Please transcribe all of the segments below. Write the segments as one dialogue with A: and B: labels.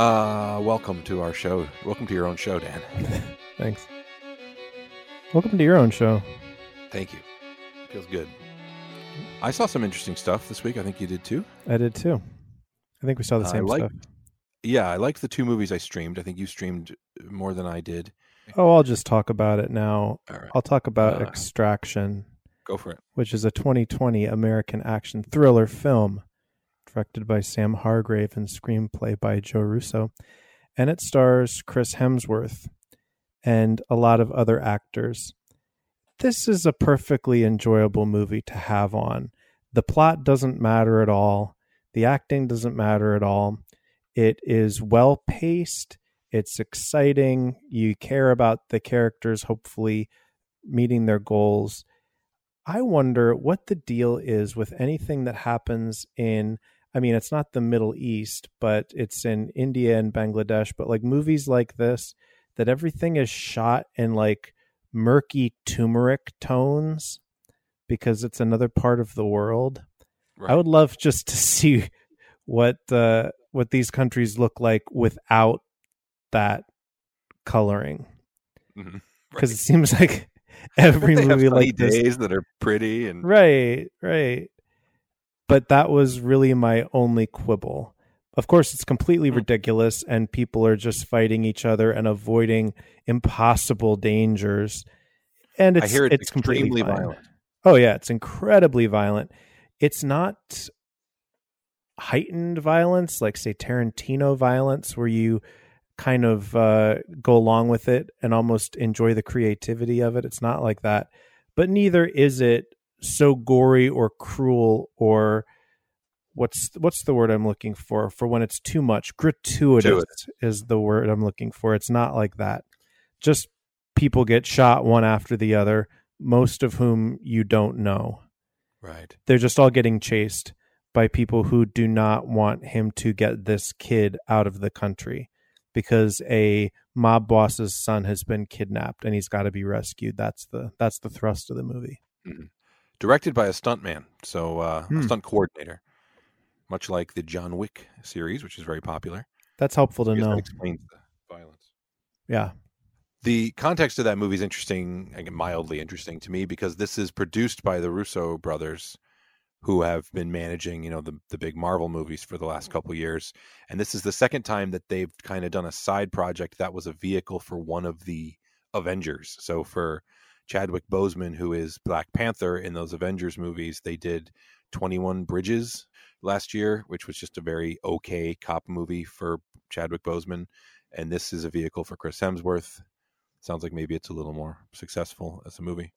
A: Uh, welcome to our show. Welcome to your own show, Dan.
B: Thanks. Welcome to your own show.
A: Thank you. Feels good. I saw some interesting stuff this week. I think you did too.
B: I did too. I think we saw the same
A: like-
B: stuff.
A: Yeah, I liked the two movies I streamed. I think you streamed more than I did.
B: Oh, I'll just talk about it now.
A: Right,
B: I'll talk about
A: Uh,
B: Extraction,
A: go for it.
B: which is a 2020 American action thriller film directed by Sam Hargrave and screenplay by Joe Russo. And it stars Chris Hemsworth and a lot of other actors. This is a perfectly enjoyable movie to have on. The plot doesn't matter at all, the acting doesn't matter at all. It is well paced, it's exciting. You care about the characters, hopefully meeting their goals. I wonder what the deal is with anything that happens in I mean it's not the Middle East, but it's in India and Bangladesh, but like movies like this that everything is shot in like murky turmeric tones because it's another part of the world.
A: Right.
B: I would love just to see what uh what these countries look like without that coloring
A: Mhm.
B: because it seems like every movie like this
A: days that are pretty and
B: Right, right. But that was really my only quibble. Of course, it's completely
A: Hmm.
B: ridiculous, and people are just fighting each other and avoiding impossible dangers. And it's
A: I hear it's,
B: it's
A: extremely
B: fine.
A: violent.
B: Oh yeah, it's incredibly violent. It's not heightened violence like say Tarantino violence where you kind of uh, go along with it and almost enjoy the creativity of it. It's not like that. But neither is it so gory or cruel or what's what's the word I'm looking for for when it's too much gratuitous
A: Gratuitous.
B: is the word I'm looking for. It's not like that. Just people get shot one after the other, most of whom you don't know.
A: Right.
B: They're just all getting chased by people who do not want him to get this kid out of the country because a mob boss's son has been kidnapped and he's got to be rescued. That's the that's the thrust of the movie. Mm-hmm.
A: Directed by a stuntman, so uh,
B: Hmm.
A: a stunt coordinator, much like the John Wick series, which is very popular.
B: That's helpful to know.
A: explains the violence.
B: Yeah.
A: The context of that movie is interesting, mildly interesting to me, because this is produced by the Russo brothers, who have been managing, you know, the the big Marvel movies for the last couple years, and this is the second time that they've kind of done a side project that was a vehicle for one of the Avengers. So for Chadwick Boseman, who is Black Panther in those Avengers movies, they did Twenty One Bridges last year, which was just a very okay cop movie for Chadwick Boseman, and this is a vehicle for Chris Hemsworth sounds like maybe it's a little more successful as a movie.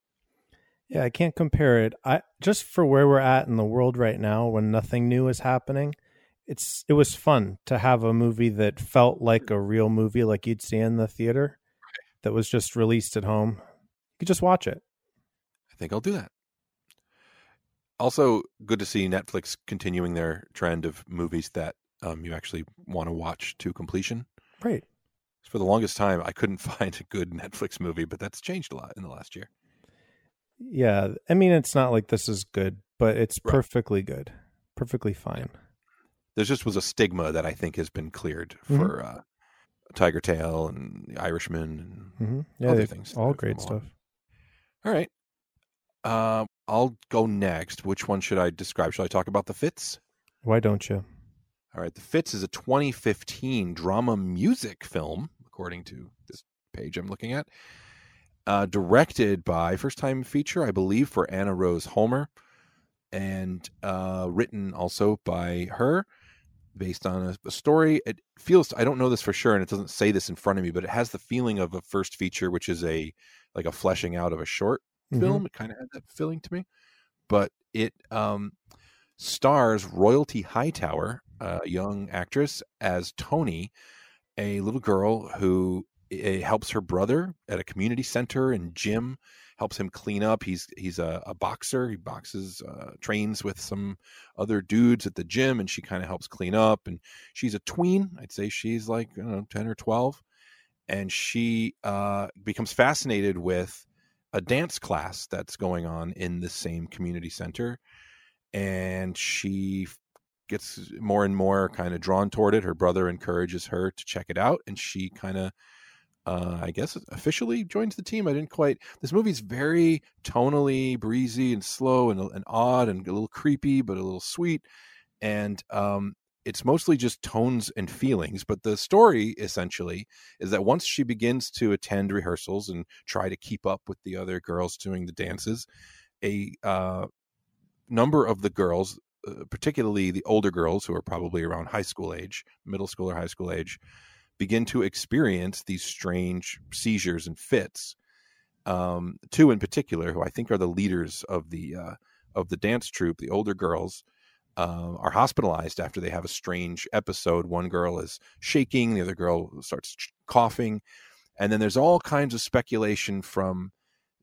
B: Yeah, I can't compare it. I just for where we're at in the world right now when nothing new is happening, it's it was fun to have a movie that felt like a real movie like you'd see in the theater that was just released at home. Could just watch it.
A: I think I'll do that. Also, good to see Netflix continuing their trend of movies that um, you actually want to watch to completion.
B: Right.
A: For the longest time, I couldn't find a good Netflix movie, but that's changed a lot in the last year.
B: Yeah, I mean it's not like this is good, but it's
A: Right.
B: perfectly good. Perfectly fine.
A: There just was a stigma that I think has been cleared
B: Mhm.
A: for uh, Tiger Tail and The Irishman. And...
B: hmm Yeah,
A: Other things
B: all great
A: stuff. along. All right. Uh, I'll go next. Which one should I describe? Should I talk about the Fits?
B: Why don't you?
A: All right, The Fits is a 2015 drama music film, according to this page I'm looking at. Uh, directed by first time feature, I believe, for Anna Rose Holmer, and uh, written also by her, based on a, a story. It feels I don't know this for sure, and it doesn't say this in front of me, but it has the feeling of a first feature, which is a like a fleshing out of a short
B: Mhm.
A: film. It kind of had that feeling to me, but it um, stars Royalty Hightower, a young actress, as Tony, a little girl who eh, helps her brother at a community center and gym, helps him clean up. He's he's a, a boxer. He boxes, uh, trains with some other dudes at the gym, and she kind of helps clean up. And she's a tween. I'd say she's like I don't know, ten or twelve, and she uh, becomes fascinated with a dance class that's going on in the same community center and she gets more and more kind of drawn toward it. Her brother encourages her to check it out, and she kind of, uh, I guess, officially joins the team. I didn't quite. This movie's very tonally breezy and slow and, and odd and a little creepy, but a little sweet. And um, it's mostly just tones and feelings. But the story essentially is that once she begins to attend rehearsals and try to keep up with the other girls doing the dances, a uh, number of the girls uh, particularly the older girls who are probably around high school age, middle school or high school age, begin to experience these strange seizures and fits. Um, two in particular, who I think are the leaders of the uh, of the dance troupe, the older girls, uh, are hospitalized after they have a strange episode. One girl is shaking, the other girl starts coughing, and then there's all kinds of speculation from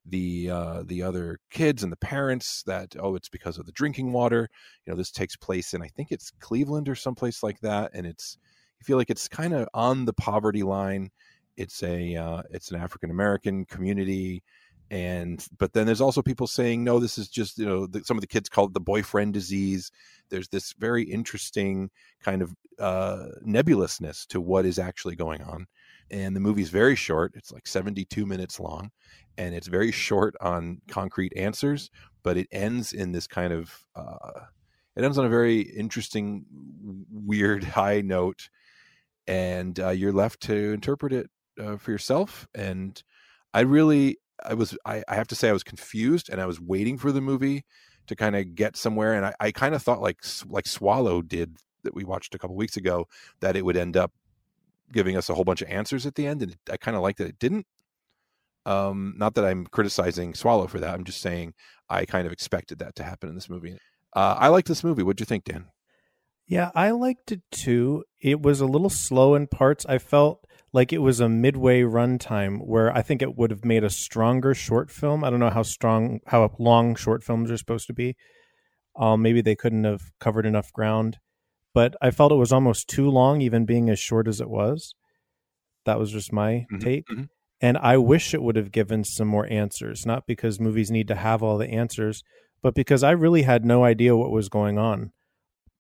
A: the uh, the other kids and the parents that oh it's because of the drinking water you know this takes place in i think it's cleveland or someplace like that and it's you feel like it's kind of on the poverty line it's a uh, it's an african american community and but then there's also people saying no this is just you know the, some of the kids call it the boyfriend disease there's this very interesting kind of uh, nebulousness to what is actually going on and the movie's very short it's like 72 minutes long and it's very short on concrete answers, but it ends in this kind of uh, it ends on a very interesting, weird high note, and uh, you're left to interpret it uh, for yourself. And I really, I was, I, I, have to say, I was confused, and I was waiting for the movie to kind of get somewhere, and I, I kind of thought like like Swallow did that we watched a couple weeks ago that it would end up giving us a whole bunch of answers at the end, and I kind of like that it didn't. Um, not that I'm criticizing Swallow for that. I'm just saying I kind of expected that to happen in this movie. Uh, I like this movie. What'd you think, Dan?
B: Yeah, I liked it too. It was a little slow in parts. I felt like it was a midway runtime where I think it would have made a stronger short film. I don't know how strong, how long short films are supposed to be. Um, maybe they couldn't have covered enough ground, but I felt it was almost too long, even being as short as it was. That was just my mm-hmm, take. Mm-hmm. And I wish it would have given some more answers, not because movies need to have all the answers, but because I really had no idea what was going on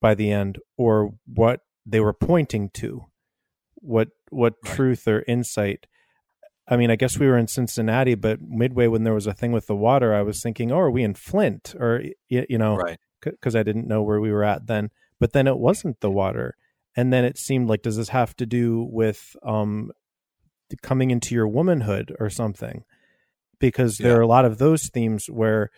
B: by the end or what they were pointing to, what what right. truth or insight. I mean, I guess we were in Cincinnati, but midway when there was a thing with the water, I was thinking, "Oh, are we in Flint?" Or you know,
A: right?
B: Because I didn't know where we were at then. But then it wasn't the water, and then it seemed like, does this have to do with um, coming into your womanhood or something because there are a lot of those themes where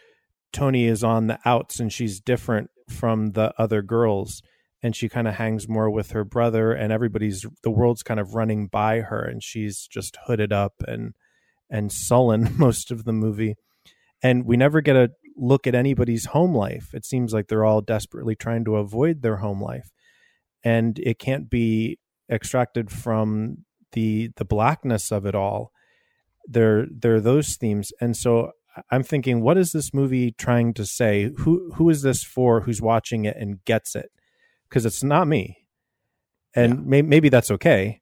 B: Tony is on the outs and she's different from the other girls and she kind of hangs more with her brother and everybody's the world's kind of running by her and she's just hooded up and and sullen most of the movie. And we never get a look at anybody's home life. It seems like they're all desperately trying to avoid their home life. And it can't be extracted from the the blackness of it all. There there are those themes. And so i'm thinking what is this movie trying to say? Who who is this for who's watching it and gets it because it's not me. And yeah. may, maybe that's okay.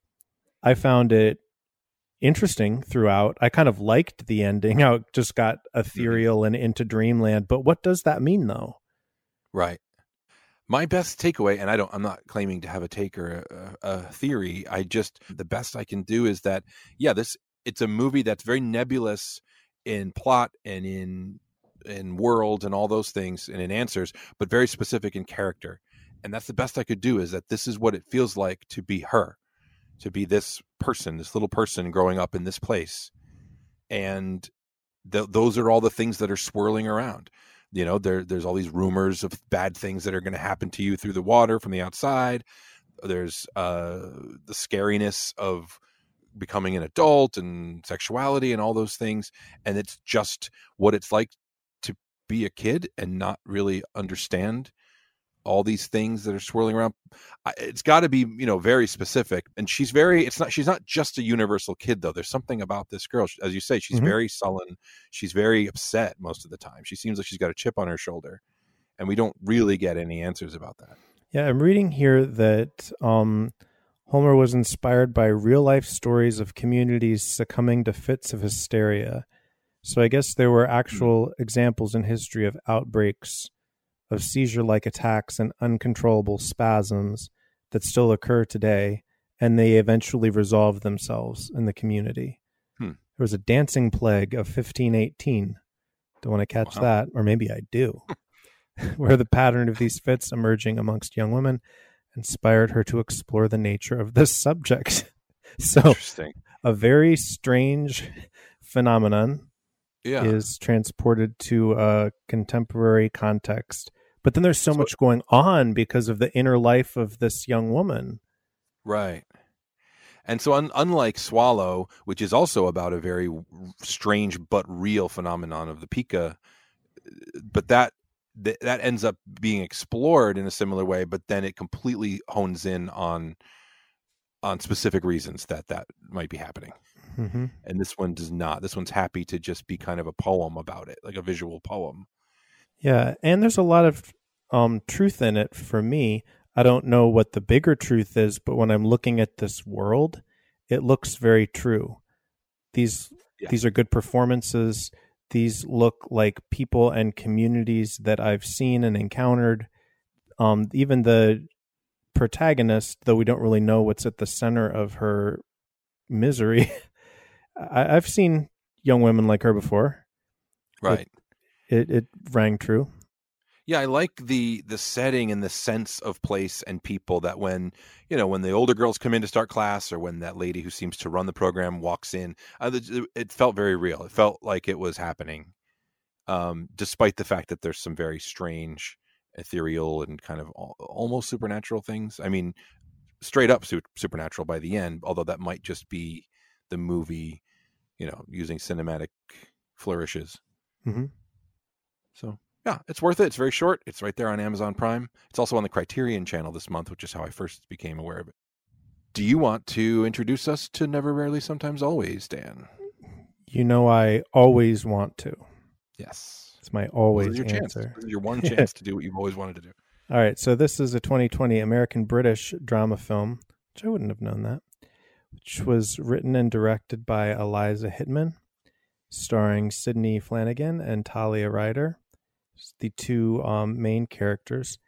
B: I found it interesting throughout. I kind of liked the ending. How it just got mm-hmm. ethereal and into dreamland. But what does that mean though?
A: Right. My best takeaway and i don't i'm not claiming to have a take or a, a, theory. I just the best i can do is that yeah this it's a movie that's very nebulous in plot and in in world and all those things and in answers but very specific in character and that's the best i could do is that this is what it feels like to be her to be this person this little person growing up in this place. And th- those are all the things that are swirling around. You know there there's all these rumors of bad things that are going to happen to you through the water from the outside. There's uh the scariness of becoming an adult and sexuality and all those things and it's just what it's like to be a kid and not really understand all these things that are swirling around. It's got to be you know very specific and she's very it's not she's not just a universal kid though. There's something about this girl. As you say she's mm-hmm. very sullen. She's very upset most of the time. She seems like she's got a chip on her shoulder and we don't really get any answers about that.
B: Yeah i'm reading here that um holmer was inspired by real life stories of communities succumbing to fits of hysteria. So i guess there were mm. actual examples in history of outbreaks of seizure like attacks and uncontrollable spasms that still occur today, and they eventually resolve themselves in the community.
A: Hmm.
B: There was a dancing plague of 1518. Don't want to catch
A: Wow.
B: that, or maybe I do, where the pattern of these fits emerging amongst young women inspired her to explore the nature of this subject. so, a very strange phenomenon
A: Yeah.
B: is transported to a contemporary context. But then there's so
A: So-
B: much going on because of the inner life of this young woman.
A: Right. And so, un- unlike Swallow, which is also about a very strange but real phenomenon of the pica, but that th- that ends up being explored in a similar way, but then it completely hones in on on specific reasons that that might be happening.
B: hmm
A: And this one does not. This one's happy to just be kind of a poem about it, like a visual poem.
B: Yeah, and there's a lot of um, truth in it for me. I don't know what the bigger truth is, but when I'm looking at this world, it looks very true. These
A: Yeah.
B: these are good performances. These look like people and communities that I've seen and encountered. Um, even the protagonist, though we don't really know what's at the center of her misery, I, I've seen young women like her before.
A: Right.
B: It it rang true.
A: Yeah, I like the the setting and the sense of place and people that when you know when the older girls come in to start class or when that lady who seems to run the program walks in, uh, it- it felt very real. It felt like it was happening, um, despite the fact that there's some very strange, ethereal, and kind of al- almost supernatural things. I mean, straight up su- supernatural by the end, although that might just be the movie, you know, using cinematic flourishes.
B: hmm
A: So yeah, it's worth it. It's very short. It's right there on Amazon Prime. It's also on the Criterion channel this month, which is how I first became aware of it. Do you want to introduce us to Never Rarely Sometimes Always, Dan?
B: You know, I always want to.
A: Yes.
B: It's my always
A: your chance.
B: answer.
A: This is your one chance to do what you've always wanted to do.
B: All right, so this is a 2020 American British drama film, which I wouldn't have known that, which was written and directed by Eliza Hittman, starring Sidney Flanigan and Talia Ryder, the two um, main characters.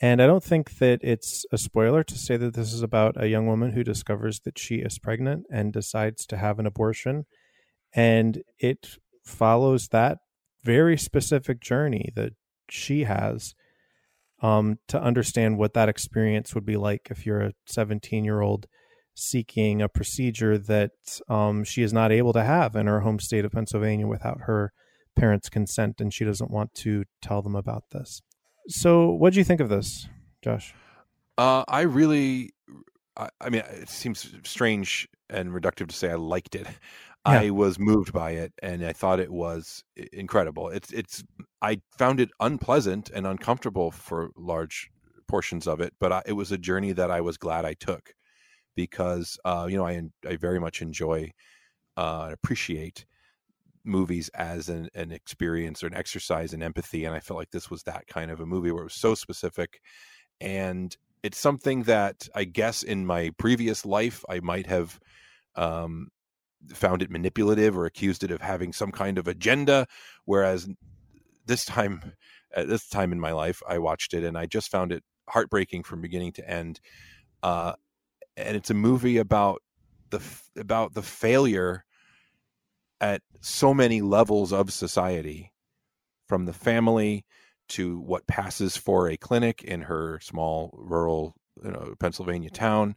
B: And I don't think that it's a spoiler to say that this is about a young woman who discovers that she is pregnant and decides to have an abortion. And it follows that very specific journey that she has um, to understand what that experience would be like if you're a 17 year old seeking a procedure that um, she is not able to have in her home state of Pennsylvania without her parents' consent, and she doesn't want to tell them about this. So, what do you think of this, Josh?
A: Uh, I really, I, I mean, it seems strange and reductive to say I liked it. I was moved by it, and I thought it was incredible. It's, it's, I found it unpleasant and uncomfortable for large portions of it, but I, it was a journey that I was glad I took because, uh, you know, I, I very much enjoy uh, appreciate movies as an, an experience or an exercise in empathy, and I felt like this was that kind of a movie where it was so specific and it's something that I guess in my previous life I might have um, found it manipulative or accused it of having some kind of agenda. Whereas this time, at this time in my life, I watched it and I just found it heartbreaking from beginning to end. Uh, and it's a movie about the about the failure at so many levels of society, from the family to what passes for a clinic in her small rural you know, Pennsylvania town,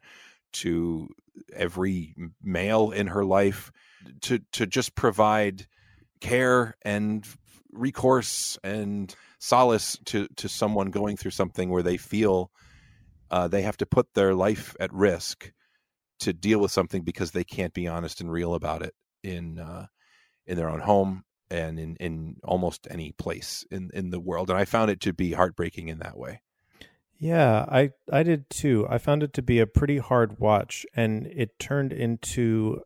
A: to every male in her life, to to just provide care and recourse and solace to to someone going through something where they feel uh, they have to put their life at risk to deal with something because they can't be honest and real about it in uh, in their own home and in in almost any place in in the world and i found it to be heartbreaking in that way
B: Yeah, I I did too. I found it to be a pretty hard watch, and it turned into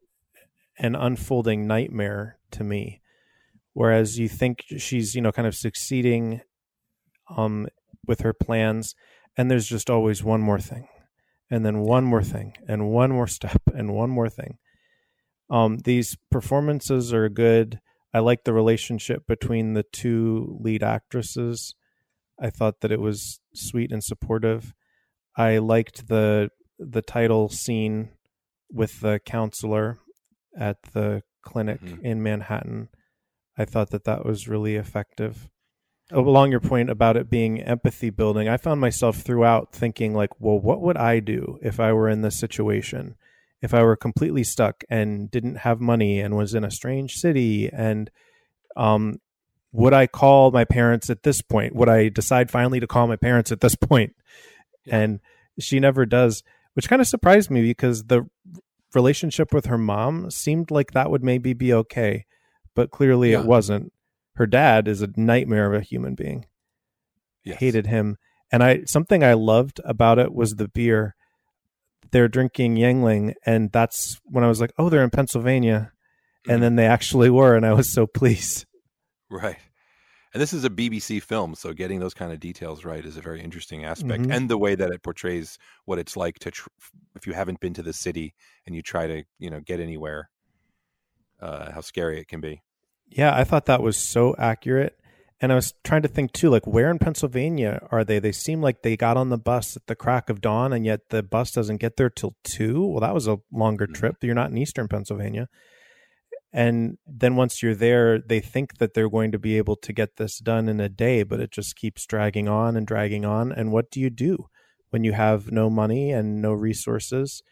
B: an unfolding nightmare to me. Whereas you think she's you know kind of succeeding, um, with her plans, and there's just always one more thing, and then one more thing, and one more step, and one more thing. Um, these performances are good. I like the relationship between the two lead actresses I thought that it was sweet and supportive. I liked the the title scene with the counselor at the clinic mm-hmm. in Manhattan. I thought that that was really effective. Along your point about it being empathy building, I found myself throughout thinking like, well, what would I do if I were in this situation? If I were completely stuck and didn't have money and was in a strange city and um would I call my parents at this point? Would I decide finally to call my parents at this point? Yeah. And she never does, which kind of surprised me because the relationship with her mom seemed like that would maybe be okay, but clearly yeah. it wasn't. Her dad is a nightmare of a human being. Yes. Hated him. And I something I loved about it was the beer. They're drinking Yuengling, and that's when I was like, "Oh, they're in Pennsylvania," mm-hmm. and then they actually were, and I was so pleased.
A: Right. And this is a BBC film, so getting those kind of details right is a very interesting aspect, mm-hmm. and the way that it portrays what it's like to, tr- if you haven't been to the city and you try to, you know, get anywhere, uh, how scary it can be.
B: Yeah, I thought that was so accurate, and I was trying to think too, like where in Pennsylvania are they? They seem like they got on the bus at the crack of dawn, and yet the bus doesn't get there till two. Well, that was a longer mm-hmm. trip. You're not in Eastern Pennsylvania and then once you're there they think that they're going to be able to get this done in a day but it just keeps dragging on and dragging on and what do you do when you have no money and no resources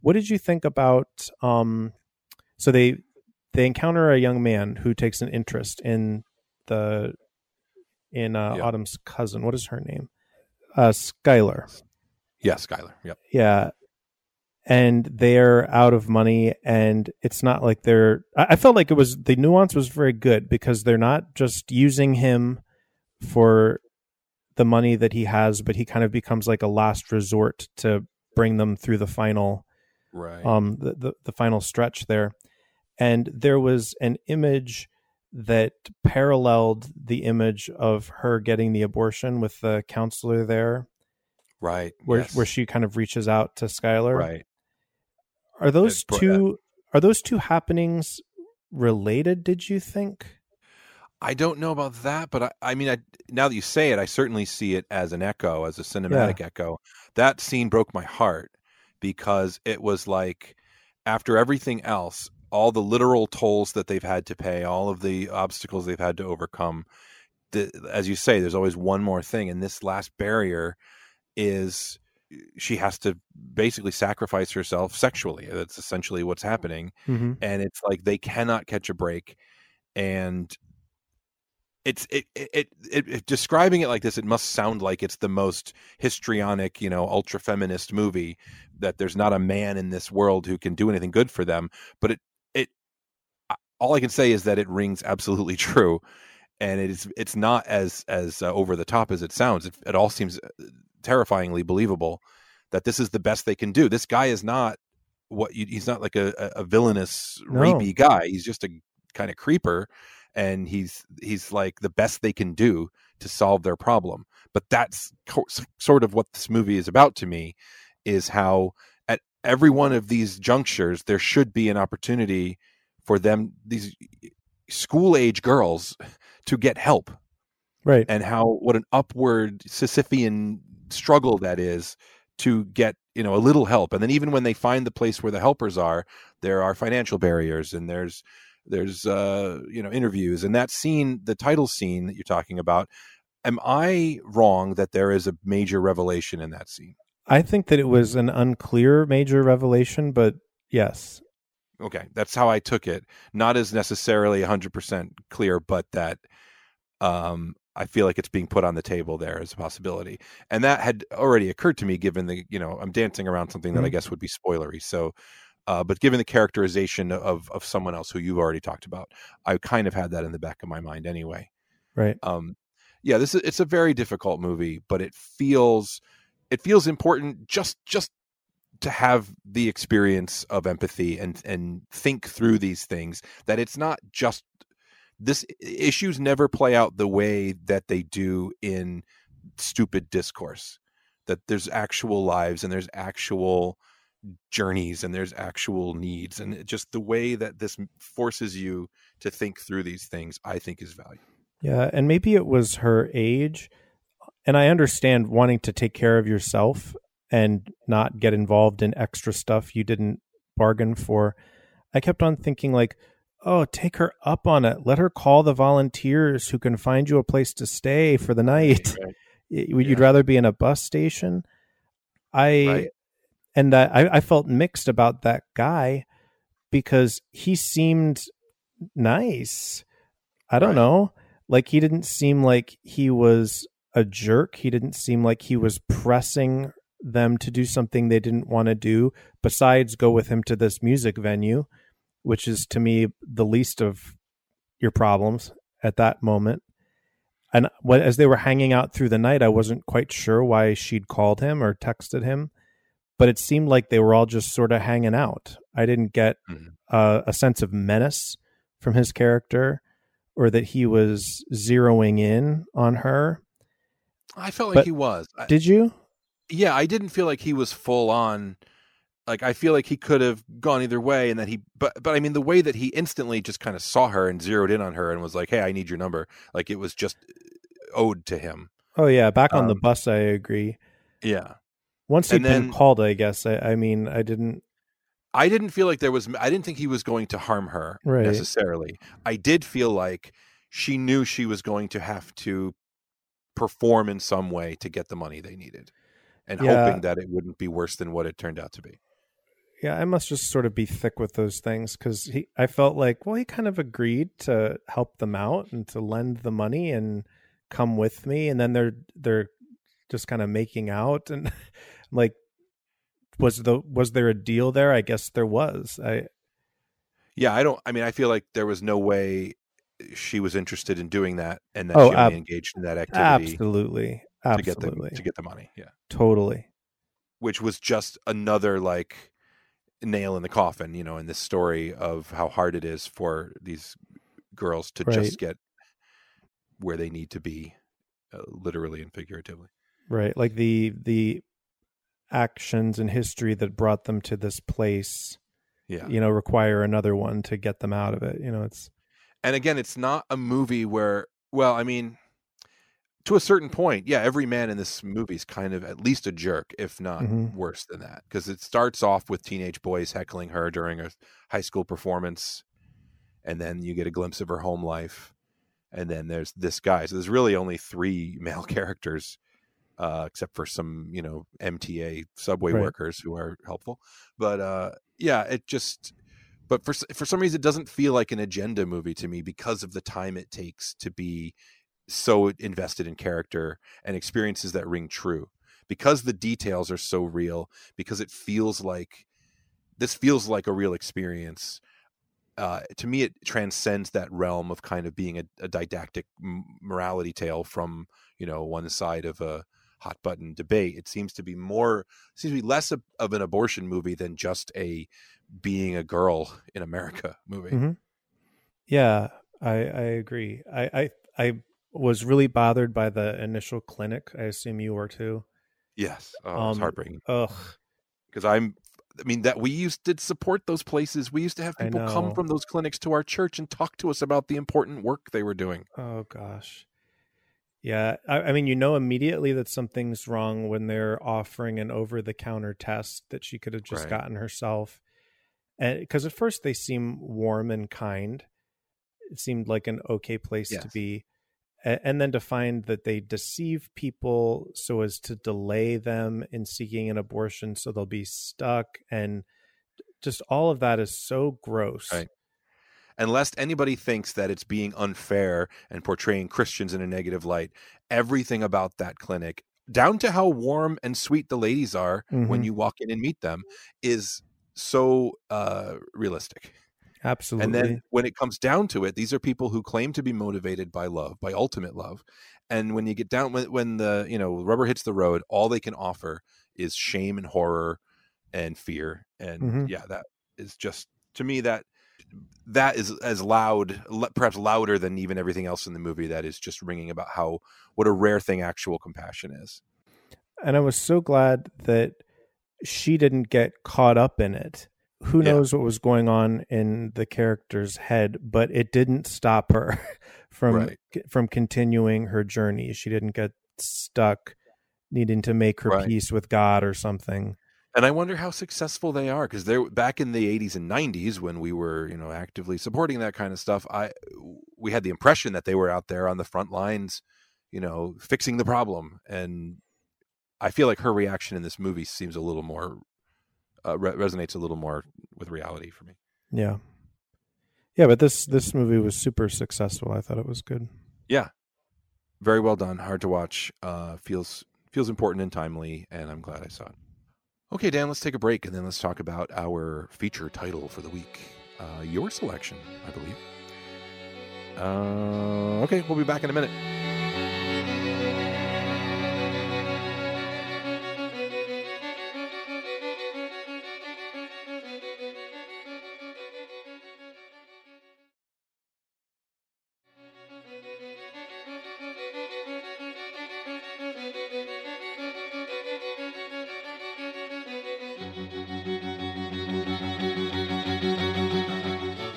B: what did you think about um so they they encounter a young man who takes an interest in the in uh, yeah. autumn's cousin. What is her name? Uh skylar.
A: Yeah skylar yep.
B: Yeah. And they're out of money and it's not like they're I felt like it was the nuance was very good because they're not just using him for the money that he has, but he kind of becomes like a last resort to bring them through the final
A: right.
B: um the, the, the final stretch there. And there was an image that paralleled the image of her getting the abortion with the counselor there.
A: Right.
B: Where
A: yes.
B: where she kind of reaches out to Skylar.
A: Right.
B: Are those uh, two are those two happenings related? Did you think?
A: I don't know about that, but I, I mean, I, now that you say it, I certainly see it as an echo, as a cinematic yeah. echo. That scene broke my heart because it was like after everything else, all the literal tolls that they've had to pay, all of the obstacles they've had to overcome. The, as you say, there's always one more thing, and this last barrier is she has to basically sacrifice herself sexually. That's essentially what's happening. Mm-hmm. And it's like they cannot catch a break. And it's it, it, it, it, describing it like this it must sound like it's the most histrionic you know ultra feminist movie that there's not a man in this world who can do anything good for them but it it all i can say is that it rings absolutely true and it is it's not as as uh, over the top as it sounds it, it all seems uh, terrifyingly believable that this is the best they can do. This guy is not what you, he's not like a, a villainous no. rapey guy. He's just a kind of creeper, and he's he's like the best they can do to solve their problem. But that's co- sort of what this movie is about to me, is how at every one of these junctures there should be an opportunity for them these school age girls to get help.
B: Right.
A: And how what an upward sisyphean struggle that is to get you know a little help. And then even when they find the place where the helpers are there are financial barriers and there's there's uh you know interviews. And that scene the title scene that you're talking about am i wrong that there is a major revelation in that scene?
B: I think that it was an unclear major revelation but yes
A: okay that's how i took it not as necessarily 100% clear but that um I feel like it's being put on the table there as a possibility. And that had already occurred to me given the, you know, I'm dancing around something that mm-hmm. I guess would be spoilery. So, uh, but given the characterization of, of someone else who you've already talked about, I kind of had that in the back of my mind anyway.
B: Right.
A: Um, yeah, this is, it's a very difficult movie, but it feels, it feels important just, just to have the experience of empathy and, and think through these things that it's not just this issues never play out the way that they do in stupid discourse. That there's actual lives and there's actual journeys and there's actual needs and just the way that this forces you to think through these things i think is valuable.
B: Yeah and maybe it was her age and I understand wanting to take care of yourself and not get involved in extra stuff you didn't bargain for. I kept on thinking like, oh, take her up on it. Let her call the volunteers who can find you a place to stay for the night.
A: Right.
B: You'd
A: Yeah.
B: rather be in a bus station. I
A: Right.
B: and I, I felt mixed about that guy because he seemed nice. I don't
A: Right.
B: know. Like he didn't seem like he was a jerk. He didn't seem like he was pressing them to do something they didn't want to do besides go with him to this music venue, which is to me the least of your problems at that moment. And when, as they were hanging out through the night, I wasn't quite sure why she'd called him or texted him, but it seemed like they were all just sort of hanging out. I didn't get
A: Mhm.
B: uh, a sense of menace from his character or that he was zeroing in on her.
A: I felt like he was. I-
B: Did you?
A: Yeah, I didn't feel like he was full on. Like I feel like he could have gone either way, and that he. But but I mean, the way that he instantly just kind of saw her and zeroed in on her and was like, "Hey, I need your number." Like it was just owed to him.
B: Oh yeah, back on the
A: Um,
B: bus. I agree.
A: Yeah,
B: Once he'd
A: and
B: been
A: then-
B: called, I guess. I, I mean, I didn't.
A: I didn't feel like there was. I didn't think he was going to harm her
B: Right.
A: necessarily. I did feel like she knew she was going to have to perform in some way to get the money they needed, and
B: Yeah.
A: hoping that it wouldn't be worse than what it turned out to be.
B: Yeah, I must just sort of be thick with those things because he. I felt like, well, he kind of agreed to help them out and to lend the money and come with me, and then they're they're just kind of making out and like was the was there a deal there? I guess there was. I
A: Yeah, I don't. I mean, I feel like there was no way she was interested in doing that, and that
B: Oh,
A: she only
B: ab-
A: engaged in that activity
B: absolutely, absolutely
A: to get the
B: absolutely,
A: to get the money. Yeah,
B: totally.
A: which was just another like nail in the coffin, you know, in this story of how hard it is for these girls to
B: Right.
A: just get where they need to be, uh, literally and figuratively.
B: Right. Like the the actions and history that brought them to this place,
A: Yeah,
B: you know, require another one to get them out of it. You know, it's
A: and again, it's not a movie where, well, I mean, to a certain point, yeah, every man in this movie is kind of at least a jerk, if not
B: Mhm.
A: worse than that, because it starts off with teenage boys heckling her during a high school performance, and then you get a glimpse of her home life, and then there's this guy. So there's really only three male characters, uh, except for some, you know, MTA subway
B: Right.
A: workers who are helpful. But uh, yeah, it just but for for some reason it doesn't feel like an agenda movie to me because of the time it takes to be so invested in character and experiences that ring true because the details are so real because it feels like this feels like a real experience uh, to me it transcends that realm of kind of being a, a didactic morality tale from you know one side of a hot button debate it seems to be more seems to be less of, of an abortion movie than just a being a girl in america movie
B: Mhm. yeah, I I agree. I I I was really bothered by the initial clinic. I assume you were too.
A: yes oh, it's
B: Um,
A: heartbreaking
B: Ugh.
A: because i'm i mean that we used to support those places we used to have people come from those clinics to our church and talk to us about the important work they were doing
B: Oh gosh. Yeah, I, I mean, you know immediately that something's wrong when they're offering an over-the-counter test that she could have just
A: Right.
B: gotten herself, and because at first they seem warm and kind, it seemed like an okay place to be, and then to find that they deceive people so as to delay them in seeking an abortion, so they'll be stuck, and just all of that is so gross.
A: Right. and lest anybody thinks that it's being unfair and portraying Christians in a negative light, everything about that clinic, down to how warm and sweet the ladies are when
B: Mhm.
A: you walk in and meet them, is so uh, realistic.
B: Absolutely.
A: And then when it comes down to it, these are people who claim to be motivated by love, by ultimate love. And when you get down, when, when the you know rubber hits the road, all they can offer is shame and horror and fear. And
B: Mhm.
A: yeah, that is just to me that that is as loud, perhaps louder than even everything else in the movie. That is just ringing about how what a rare thing actual compassion is.
B: and I was so glad that she didn't get caught up in it. Who
A: Yeah.
B: knows what was going on in the character's head, but it didn't stop her from
A: Right.
B: from continuing her journey. She didn't get stuck needing to make her
A: Right.
B: peace with God or something.
A: And I wonder how successful they are because they're back in the 80s and 90s when we were, you know, actively supporting that kind of stuff. I we had the impression that they were out there on the front lines, you know, fixing the problem. And I feel like her reaction in this movie seems a little more uh, re- resonates a little more with reality for me.
B: Yeah. Yeah, but this this movie was super successful. I thought it was good.
A: Yeah, very well done, hard to watch, uh, feels feels important and timely, and I'm glad I saw it. Okay, Dan, let's take a break and then let's talk about our feature title for the week. Uh, your selection, I believe. Uh, okay, we'll be back in a minute.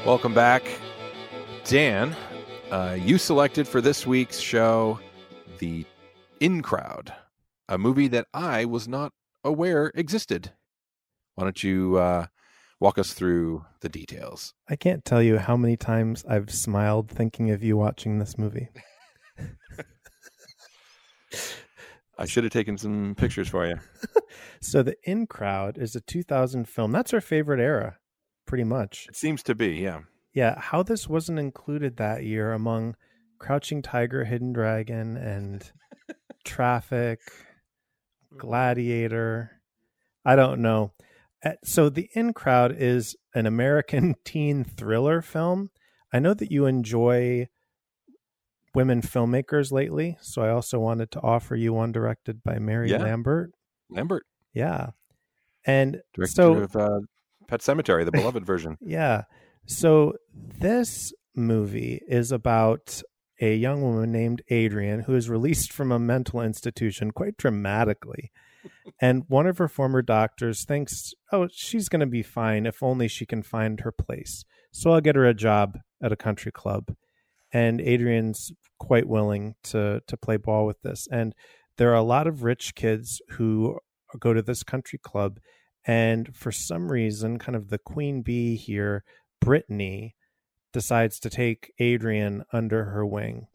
A: Welcome back. Dan, uh, you selected for this week's show The In Crowd, a movie that I was not aware existed. Why don't you uh, walk us through the details?
B: I can't tell you how many times I've smiled thinking of you watching this movie.
A: I should have taken some pictures for you.
B: So the In Crowd is a 2000 film. That's our favorite era, pretty much.
A: It seems to be, yeah.
B: Yeah, how this wasn't included that year among Crouching Tiger, Hidden Dragon, and Traffic, Gladiator. I don't know. Uh, So the In Crowd is an American teen thriller film. I know that you enjoy women filmmakers lately, so I also wanted to offer you one directed by Mary
A: Yeah.
B: Lambert.
A: Lambert,
B: Yeah. And
A: director
B: so
A: of uh, Pet Sematary, the beloved version.
B: yeah. So this movie is about a young woman named Adrian who is released from a mental institution quite dramatically. And one of her former doctors thinks, oh, she's going to be fine if only she can find her place. So I'll get her a job at a country club. And Adrian's quite willing to to play ball with this. And there are a lot of rich kids who go to this country club and for some reason kind of the queen bee here brittany decides to take adrian under her wing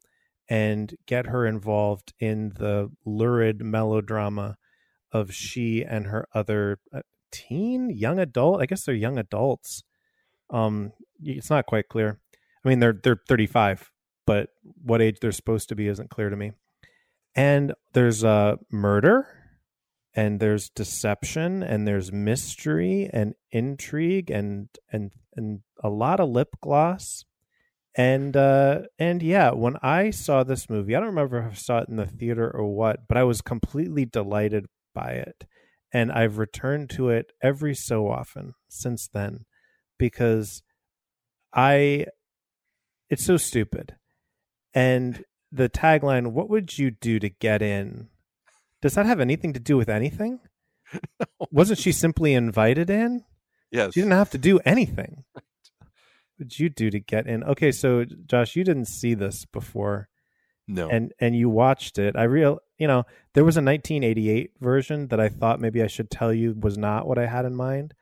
B: and get her involved in the lurid melodrama of she and her other uh, teen young adult i guess they're young adults. Um it's not quite clear. I mean they're they're 35 but what age they're supposed to be isn't clear to me. And there's uh murder and there's deception and there's mystery and intrigue and and and a lot of lip gloss. And uh and yeah when i saw this movie i don't remember if i saw it in the theater or what but i was completely delighted by it. And i've returned to it every so often since then because i it's so stupid. And the tagline what would you do to get in does that have anything to do with anything no. wasn't she simply invited in
A: Yes.
B: she didn't have to do anything. What would you do to get in? Okay, so Josh, you didn't see this before,
A: no.
B: and and you watched it. I real, you know, there was a 1988 version that I thought maybe I should tell you was not what I had in mind.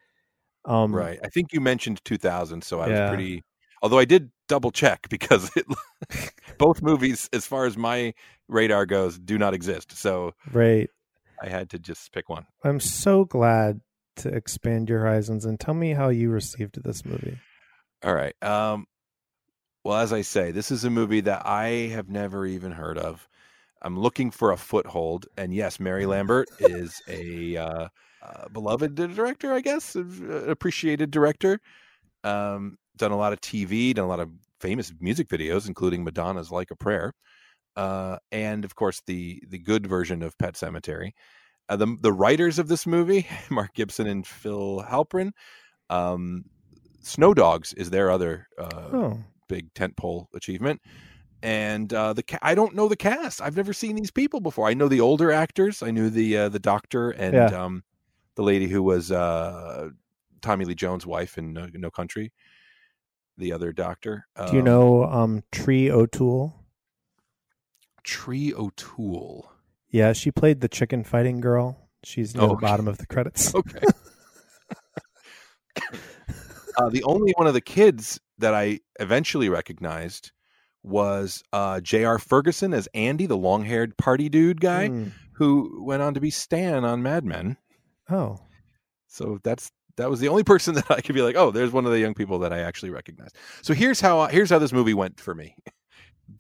B: Um,
A: right. I think you mentioned 2000, so I
B: Yeah.
A: was pretty. Although I did double check because it, both movies, as far as my radar goes, do not exist. So
B: Right.
A: I had to just pick one.
B: I'm so glad to expand your horizons and tell me how you received this movie.
A: All right. Um, well, as I say, this is a movie that I have never even heard of. I'm looking for a foothold, and yes, Mary Lambert is a uh, uh, beloved director, I guess, appreciated director. Um, done a lot of TV, done a lot of famous music videos, including Madonna's "Like a Prayer," uh, and of course the the good version of Pet Sematary. Uh, the the writers of this movie, Mark Gibson and Phil Halprin. Um, Snow Dogs is their other uh,
B: Oh,
A: big tentpole achievement. And uh, the ca- I don't know the cast. I've never seen these people before. I know the older actors. I knew the uh, the doctor and
B: Yeah.
A: um, the lady who was uh, Tommy Lee Jones' wife in No, no Country. The other doctor.
B: do you
A: Um,
B: know um Tree O'Toole?
A: Tree O'Toole?
B: Yeah, she played the chicken fighting girl. She's near
A: Oh,
B: the bottom of the credits.
A: Okay. uh, the only one of the kids that I eventually recognized was uh, Jay R. Ferguson as Andy, the long-haired party dude guy
B: Hmm.
A: who went on to be Stan on Mad Men.
B: Oh,
A: So that's that was the only person that I could be like, oh, there's one of the young people that I actually recognize. So here's how here's how this movie went for me.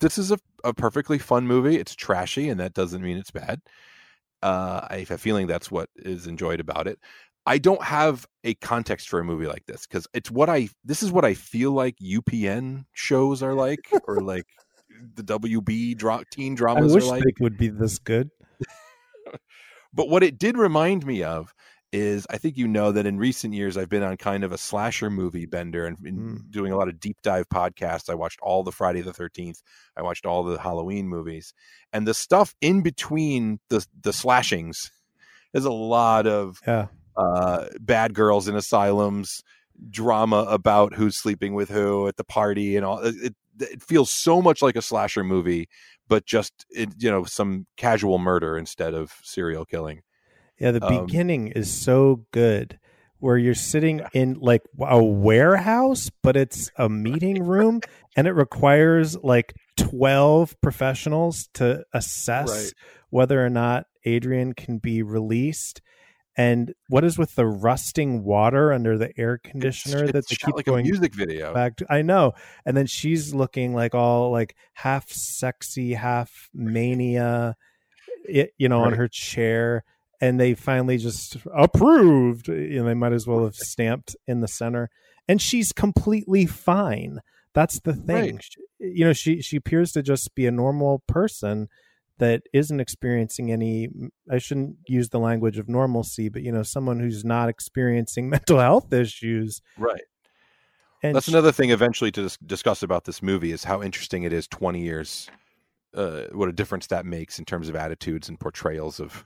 A: This is a, a perfectly fun movie. It's trashy, and that doesn't mean it's bad. Uh, I have a feeling that's what is enjoyed about it. I don't have a context for a movie like this because it's what I this is what I feel like UPN shows are like, or like the WB dra- teen dramas.
B: I wish
A: are like.
B: they would be this good.
A: But what it did remind me of is I think you know that in recent years I've been on kind of a slasher movie bender and
B: Mm.
A: doing a lot of deep dive podcasts. I watched all the Friday the 13th. I watched all the Halloween movies. And the stuff in between the the slashings is a lot of
B: Yeah.
A: uh, bad girls in asylums, drama about who's sleeping with who at the party and all. It, it feels so much like a slasher movie, but just it, you know some casual murder instead of serial killing.
B: Yeah, the
A: Um,
B: beginning is so good where you're sitting in like a warehouse, but it's a meeting room and it requires like 12 professionals to assess
A: Right.
B: whether or not Adrian can be released. And what is with the rusting water under the air conditioner
A: it's,
B: that they keep
A: like
B: going
A: a music video.
B: back to I know. And then she's looking like all like half sexy, half mania, you know, on her chair. And they finally just approved. You know, they might as well have stamped in the center. And she's completely fine. That's the thing.
A: Right.
B: She- You know, she she appears to just be a normal person that isn't experiencing any I shouldn't use the language of normalcy, but you know, someone who's not experiencing mental health issues.
A: Right.
B: And
A: That's
B: she-
A: another thing eventually to dis- discuss about this movie is how interesting it is 20 years uh, what a difference that makes in terms of attitudes and portrayals of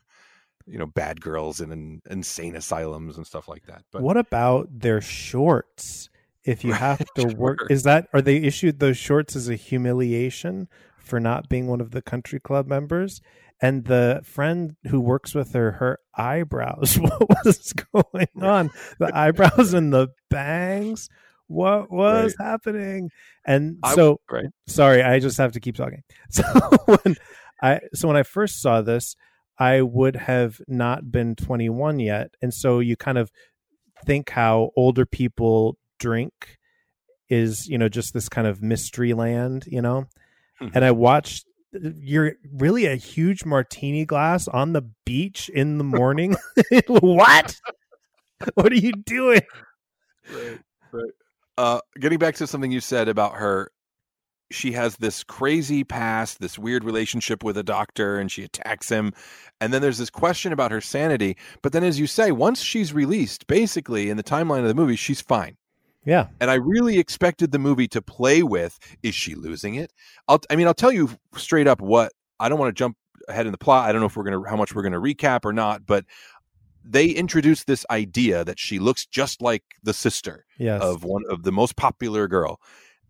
A: you know bad girls in, in insane asylums and stuff like that. But
B: what about their shorts? If you
A: Right,
B: have to work, is that are they issued those shorts as a humiliation for not being one of the country club members? And the friend who works with her, her eyebrows, what was going on? The eyebrows and the bangs. What was happening? And
A: I-
B: so,
A: right.
B: sorry, I just have to keep talking. So when I so when I first saw this, I would have not been 21 yet, and so you kind of think how older people drink is you know just this kind of mystery land, you know.
A: Hmm.
B: And I watched you're really a huge martini glass on the beach in the morning. what? What are you doing?
A: right, right. Uh, getting back to something you said about her, she has this crazy past, this weird relationship with a doctor, and she attacks him. And then there's this question about her sanity. But then, as you say, once she's released, basically in the timeline of the movie, she's fine.
B: Yeah,
A: And I really expected the movie to play with: is she losing it? I'll, I mean, I'll tell you straight up what I don't want to jump ahead in the plot. I don't know if we're gonna how much we're gonna recap or not, but they introduced this idea that she looks just like the sister
B: yes.
A: of one of the most popular girl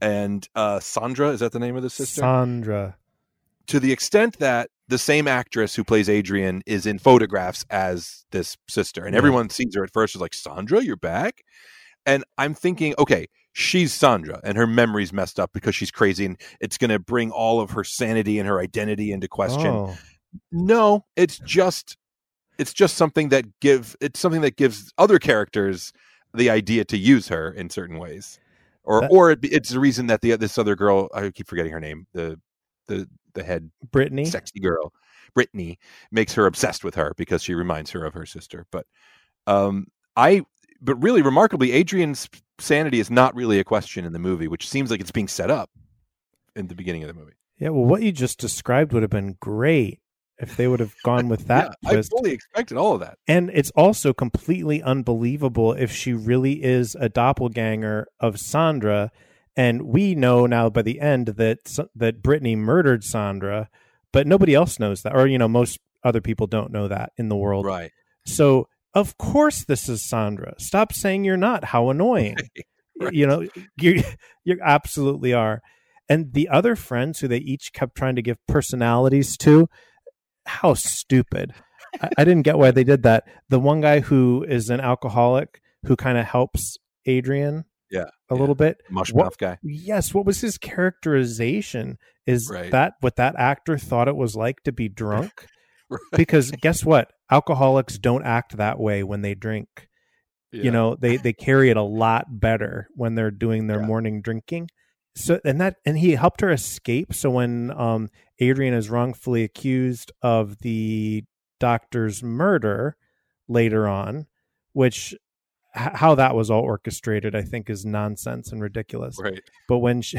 A: and uh sandra is that the name of the sister
B: Sandra.
A: to the extent that the same actress who plays adrian is in photographs as this sister and
B: Yeah.
A: everyone sees her at first is like sandra you're back and i'm thinking okay she's sandra and her memory's messed up because she's crazy and it's going to bring all of her sanity and her identity into question
B: Oh.
A: no it's just it's just something that give it's something that gives other characters the idea to use her in certain ways or
B: That-
A: or it, it's the reason that the this other girl i keep forgetting her name the the the head
B: Brittany.
A: sexy girl brittany makes her obsessed with her because she reminds her of her sister but um i but really remarkably adrian's sanity is not really a question in the movie which seems like it's being set up in the beginning of the movie
B: Yeah, well, what you just described would have been great if they would have gone with that
A: yeah, i
B: twist.
A: fully expected all of that
B: and it's also completely unbelievable if she really is a doppelganger of Sandra. And we know now by the end that that Brittany murdered Sandra, but nobody else knows that, or you know, most other people don't know that in the world.
A: right
B: So of course this is Sandra. Stop saying you're not. How annoying.
A: Right.
B: You know, you you absolutely are. And the other friends who they each kept trying to give personalities to, how stupid. I, I didn't get why they did that. The one guy who is an alcoholic who kind of helps Adrian
A: Yeah,
B: a
A: yeah.
B: little bit.
A: Mush
B: What-
A: guy.
B: Yes, what was his characterization? Is
A: Right.
B: that what that actor thought it was like to be drunk?
A: Right.
B: Because guess what? Alcoholics don't act that way when they drink.
A: Yeah.
B: You know, they they carry it a lot better when they're doing their
A: Yeah.
B: morning drinking. So and that and he helped her escape. So when um Adrian is wrongfully accused of the doctor's murder later on, which h- how that was all orchestrated, I think, is nonsense and ridiculous
A: right.
B: but when she,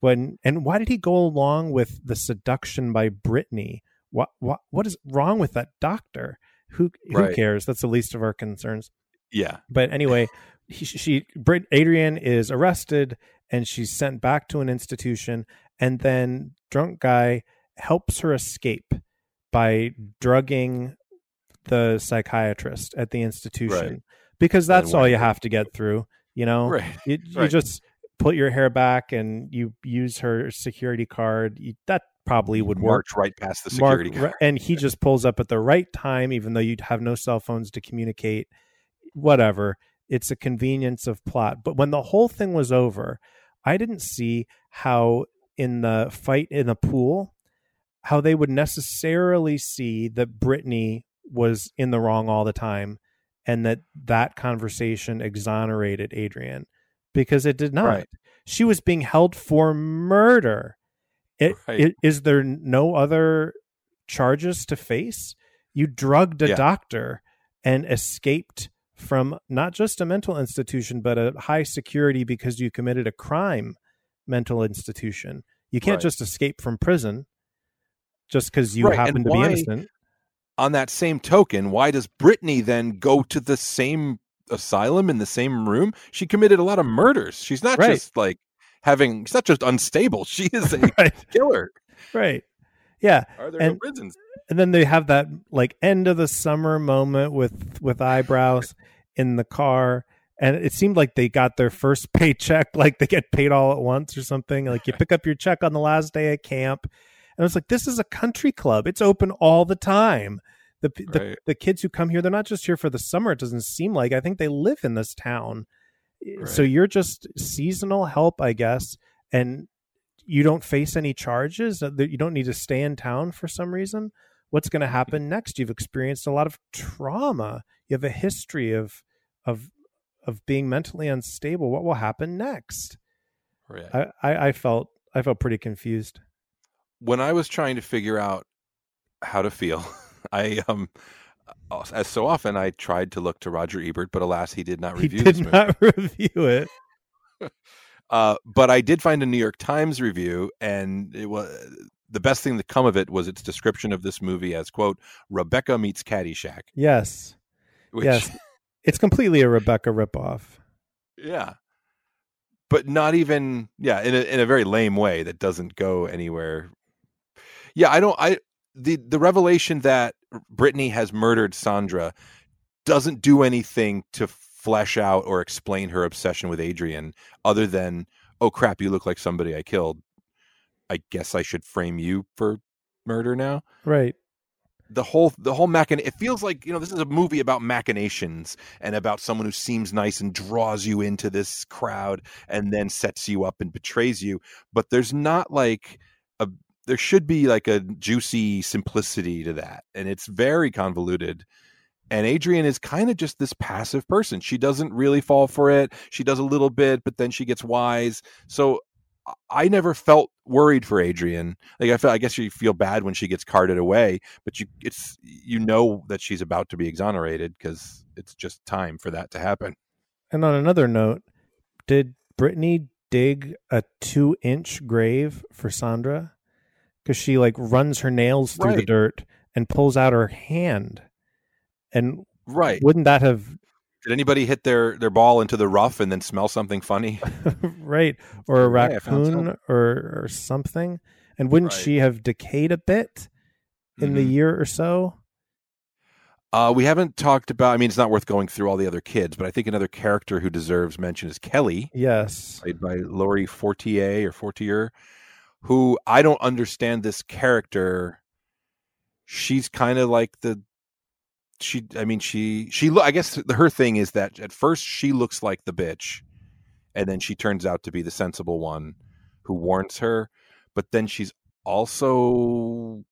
B: when and why did he go along with the seduction by Brittany? What what what is wrong with that doctor? Who who
A: Right.
B: cares? That's the least of our concerns.
A: Yeah.
B: But anyway, he, she Brit, Adrian is arrested and she's sent back to an institution, and then drunk guy helps her escape by drugging the psychiatrist at the institution
A: Right.
B: because that's all you have to get through. You know,
A: Right.
B: you, you
A: Right.
B: just put your hair back and you use her security card. You, that probably would work.
A: March right past the
B: Mark-
A: security guard.
B: and he just pulls up at the right time, even though you'd have no cell phones to communicate. Whatever. It's a convenience of plot. But when the whole thing was over, I didn't see how in the fight in the pool, how they would necessarily see that Brittany was in the wrong all the time and that that conversation exonerated Adrian because it did not.
A: Right.
B: She was being held for murder. It,
A: Right.
B: it, is there no other charges to face? You drugged a
A: Yeah.
B: doctor and escaped from not just a mental institution, but a high security because you committed a crime mental institution. You can't
A: Right.
B: just escape from prison just because you
A: Right, and
B: happen to be innocent.
A: On that same token, why does Brittany then go to the same asylum in the same room? She committed a lot of murders. She's not
B: Right.
A: just like having. She's not just unstable. She is a
B: Right.
A: killer.
B: Right. Yeah.
A: Are there no
B: And-
A: prisons?
B: and then they have that like end of the summer moment with with eyebrows in the car and it seemed like they got their first paycheck like they get paid all at once or something like you pick up your check on the last day of camp and i was like this is a country club. It's open all the time. The the,
A: Right.
B: the kids who come here they're not just here for the summer it doesn't seem like. I think they live in this town. So you're just seasonal help i guess and you don't face any charges uh, you don't need to stay in town for some reason? What's going to happen next? You've experienced a lot of trauma. You have a history of of of being mentally unstable. What will happen next?
A: Right.
B: i i, I felt i felt pretty confused
A: when I was trying to figure out how to feel, I um as so often I tried to look to Roger Ebert, but alas, he did not
B: he
A: review
B: did
A: this movie.
B: not review it
A: Uh, but I did find a New York Times review, and it was the best thing to come of it was its description of this movie as quote Rebecca meets Caddyshack.
B: yes
A: Which,
B: yes it's completely a rebecca ripoff
A: yeah, but not even yeah in a in a very lame way that doesn't go anywhere. Yeah, I don't. I the the revelation that Brittany has murdered Sandra doesn't do anything to flesh out or explain her obsession with Adrian other than oh crap you look like somebody I killed I guess I should frame you for murder now
B: right
A: the whole the whole machin it feels like you know this is a movie about machinations and about someone who seems nice and draws you into this crowd and then sets you up and betrays you but there's not like there should be like a juicy simplicity to that and it's very convoluted and Adrian is kind of just this passive person. She doesn't really fall for it. She does a little bit, but then she gets wise. So I- never felt worried for Adrian. Like I felt, I guess you feel bad when she gets carted away, but you, it's you know that she's about to be exonerated because it's just time for that to happen.
B: And on another note, did Brittany dig a two inch grave for Sandra? Because she like runs her nails through the dirt and pulls out her hand. And
A: Right?
B: wouldn't that have
A: Did anybody hit their their ball into the rough and then smell something funny?
B: right or a
A: Hey,
B: raccoon or or something? And wouldn't
A: Right.
B: she have decayed a bit in the
A: Mhm.
B: year or so?
A: Uh, we haven't talked about. I mean, it's not worth going through all the other kids, but I think another character who deserves mention is Kelly.
B: Yes.
A: played by Laurie Fortier or Fortier, who I don't understand this character she's kind of like the she i mean she she i guess her thing is that at first she looks like the bitch and then she turns out to be the sensible one who warns her but then she's also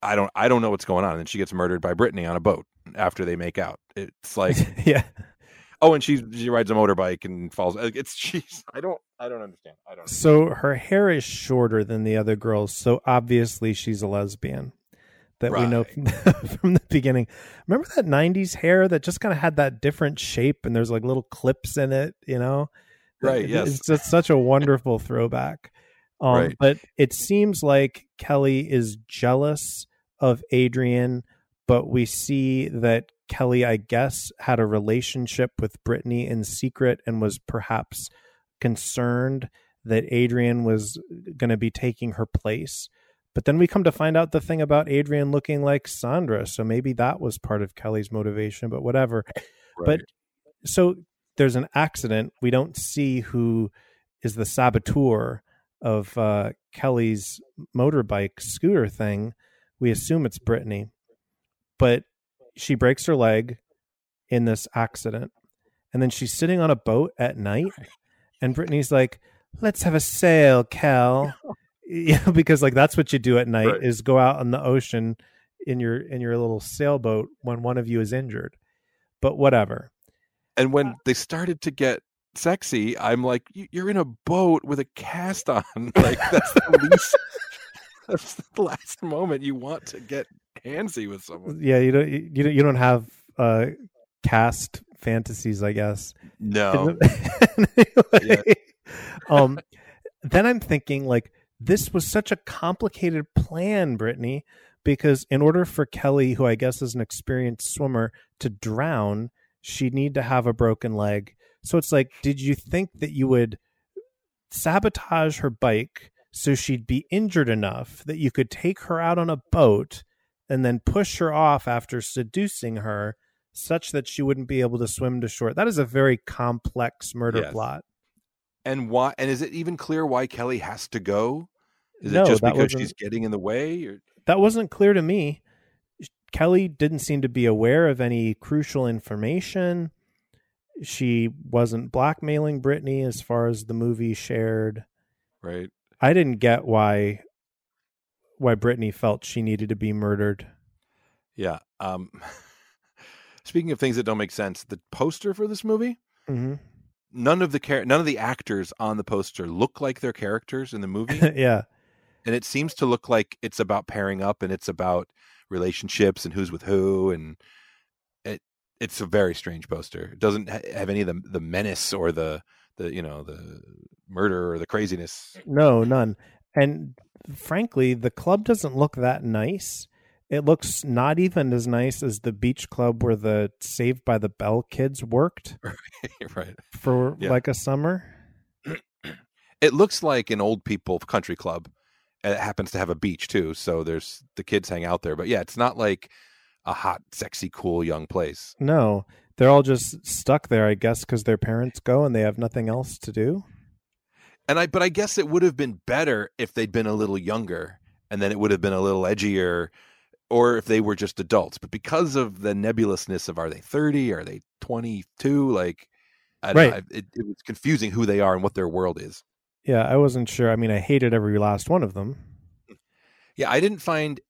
A: i don't i don't know what's going on and then she gets murdered by brittany on a boat after they make out it's like
B: yeah.
A: Oh and she she rides a motorbike and falls it's she's i don't i don't understand i don't
B: So her hair is shorter than the other girls, so obviously she's a lesbian. That we know from the, from the beginning. Remember that '90s hair that just kind of had that different shape, and there's like little clips in it. You know,
A: Right,
B: It-
A: yes.
B: It's just such a wonderful throwback. Um,
A: Right.
B: But it seems like Kelly is jealous of Adrian, but we see that Kelly, I guess, had a relationship with Brittany in secret and was perhaps concerned that Adrian was going to be taking her place. But then we come to find out the thing about Adrian looking like Sandra. So maybe that was part of Kelly's motivation, but whatever. But so there's an accident. We don't see who is the saboteur of uh, Kelly's motorbike scooter thing. We assume it's Brittany, but she breaks her leg in this accident. And then she's sitting on a boat at night. And Brittany's like, let's have a sail, Cal. yeah, because like that's what you do at night
A: Right.
B: is go out on the ocean in your in your little sailboat when one of you is injured. But whatever.
A: and when uh they started to get sexy i'm like "You- you're in a boat with a cast on like that's the least that's the last moment you want to get handsy with someone
B: Yeah, you don't you don't you don't have uh cast fantasies, I guess.
A: no
B: Anyway, um then I'm thinking like this was such a complicated plan, Brittany, because in order for Kelly, who I guess is an experienced swimmer, to drown, she'd need to have a broken leg. So it's like, did you think that you would sabotage her bike so she'd be injured enough that you could take her out on a boat and then push her off after seducing her such that she wouldn't be able to swim to shore? That is a very complex murder
A: Yes.
B: plot.
A: and why and is it even clear why kelly has to go is
B: No,
A: it just because she's getting in the way or
B: that wasn't clear to me. Kelly didn't seem to be aware of any crucial information. She wasn't blackmailing Brittany as far as the movie shared.
A: right
B: I didn't get why why Brittany felt she needed to be murdered.
A: yeah um speaking of things that don't make sense the poster for this movie
B: mm-hmm.
A: none of the char- none of the actors on the poster look like their characters in the movie
B: yeah.
A: and it seems to look like it's about pairing up and it's about relationships and who's with who and it it's a very strange poster it doesn't ha- have any of the the menace or the the you know the murder or the craziness
B: No, none. And frankly, the club doesn't look that nice. It looks not even as nice as the beach club where the Saved by the Bell kids worked
A: right
B: for
A: Yeah.
B: like a summer.
A: it looks like an old people country club and it happens to have a beach too so there's the kids hang out there but yeah it's not like a hot sexy cool young place
B: No, they're all just stuck there, I guess, because their parents go and they have nothing else to do.
A: And I, but I guess it would have been better if they'd been a little younger, and then it would have been a little edgier, or if they were just adults. But because of the nebulousness of are they thirty, are they twenty two, like, I don't know,
B: Right.
A: it, it was confusing who they are and what their world is.
B: Yeah, I wasn't sure. I mean, I hated every last one of them. Hmm.
A: Yeah, I didn't find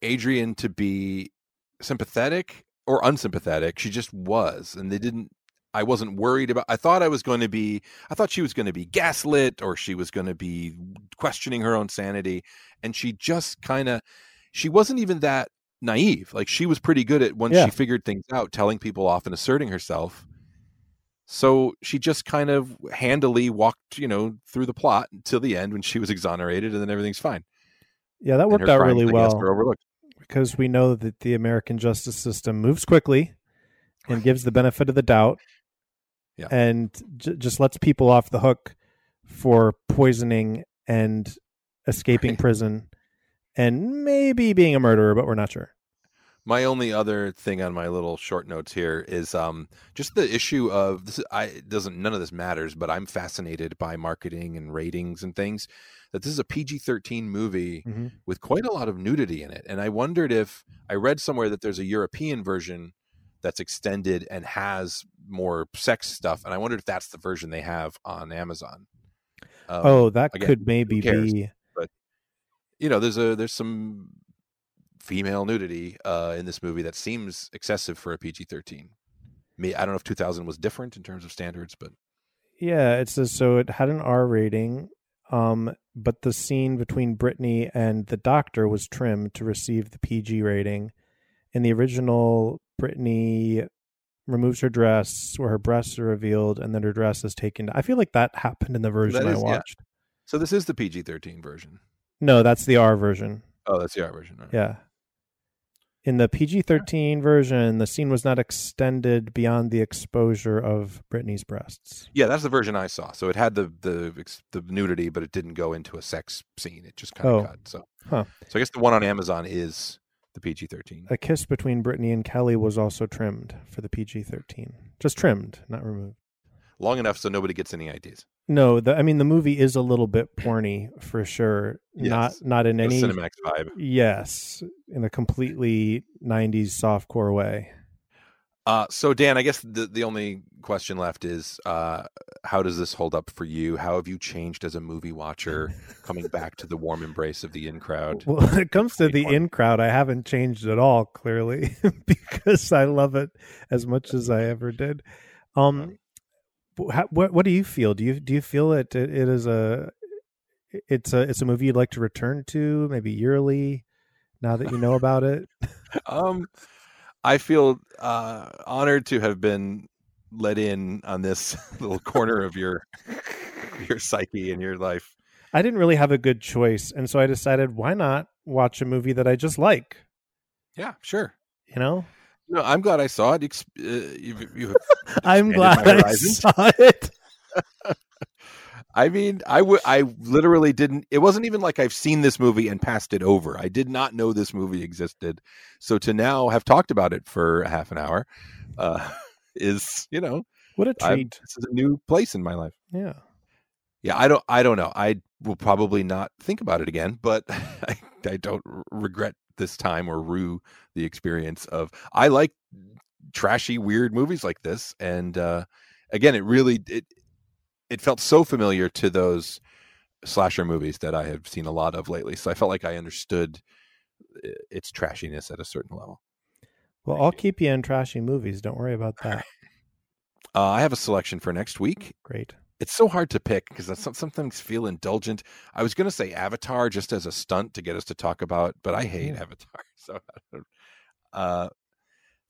A: Adrian to be sympathetic or unsympathetic. She just was, and they didn't. I wasn't worried about. I thought I was going to be. I thought she was going to be gaslit, or she was going to be questioning her own sanity, and she just kind of. She wasn't even that naive. Like she was pretty good at once
B: Yeah.
A: she figured things out, telling people off and asserting herself. So she just kind of handily walked, you know, through the plot until the end when she was exonerated, and then everything's fine.
B: Yeah, that worked out really well because we know that the American justice system moves quickly and gives the benefit of the doubt
A: Yeah.
B: and j- just lets people off the hook for poisoning and escaping
A: Right.
B: prison and maybe being a murderer, but we're not sure.
A: My only other thing on my little short notes here is um, just the issue of this. I doesn't none of this matters, but I'm fascinated by marketing and ratings and things. That this is a PG-13 movie
B: hmm
A: with quite a lot of nudity in it, and I wondered if I read somewhere that there's a European version that's extended and has more sex stuff, and I wondered if that's the version they have on Amazon. Um,
B: oh, that
A: again,
B: could maybe
A: cares?
B: be.
A: But you know, there's a there's some female nudity uh, in this movie that seems excessive for a PG-13. Me, I don't know if 2000 was different in terms of standards, but
B: Yeah, it says so. It had an R rating, um, but the scene between Brittany and the doctor was trimmed to receive the PG rating. In the original, Brittany removes her dress where her breasts are revealed, and then her dress is taken. I feel like that happened in the version
A: That
B: I
A: is- yeah.
B: watched.
A: so this is the PG-13 version.
B: No, that's the R version.
A: Oh, that's the R version. right.
B: Yeah. In the PG 13 version, the scene was not extended beyond the exposure of Brittany's breasts.
A: Yeah, that's the version I saw. So it had the the the nudity, but it didn't go into a sex scene. It just kind of
B: Oh.
A: cut. So,
B: Huh.
A: so I guess the one on Amazon is the PG-13.
B: A kiss between Brittany and Kelly was also trimmed for the PG 13. Just trimmed, not removed.
A: Long enough so nobody gets any ideas.
B: No, the, I mean, the movie is a little bit porny for sure. Not not in
A: The
B: any.
A: Cinemax vibe.
B: Yes, in a completely 90s softcore way.
A: Uh, so Dan, I guess the the only question left is, uh, how does this hold up for you? How have you changed as a movie watcher, coming back to the warm embrace of the in crowd?
B: Well, when it comes to the in crowd, I haven't changed at all, clearly, because I love it as much as I ever did. Um, how, what what do you feel? Do you do you feel it? It, it is a it's a it's a movie you'd like to return to, maybe yearly. Now that you know about it,
A: Um, I feel uh, honored to have been let in on this little corner of your your psyche and your life.
B: I didn't really have a good choice, and so I decided why not watch a movie that I just like.
A: Yeah, sure.
B: You know,
A: No, I'm glad I saw it. Uh, you, you,
B: I'm glad I saw it.
A: I mean, I would. I literally didn't. It wasn't even like I've seen this movie and passed it over. I did not know this movie existed. So to now have talked about it for a half an hour, uh, is you know,
B: What a treat!
A: this is a new place in my life.
B: Yeah.
A: Yeah, I don't. I don't know. I will probably not think about it again, but I, I don't regret this time or rue the experience of. I like trashy, weird movies like this, and uh, again, it really it it felt so familiar to those slasher movies that I have seen a lot of lately. So I felt like I understood its trashiness at a certain level.
B: Well, I'll keep you in trashy movies. Don't worry about that.
A: Uh, I have a selection for next week.
B: Great.
A: it's so hard to pick because I some- sometimes feel indulgent. I was going to say Avatar just as a stunt to get us to talk about, but I hate
B: Yeah.
A: Avatar. So, uh,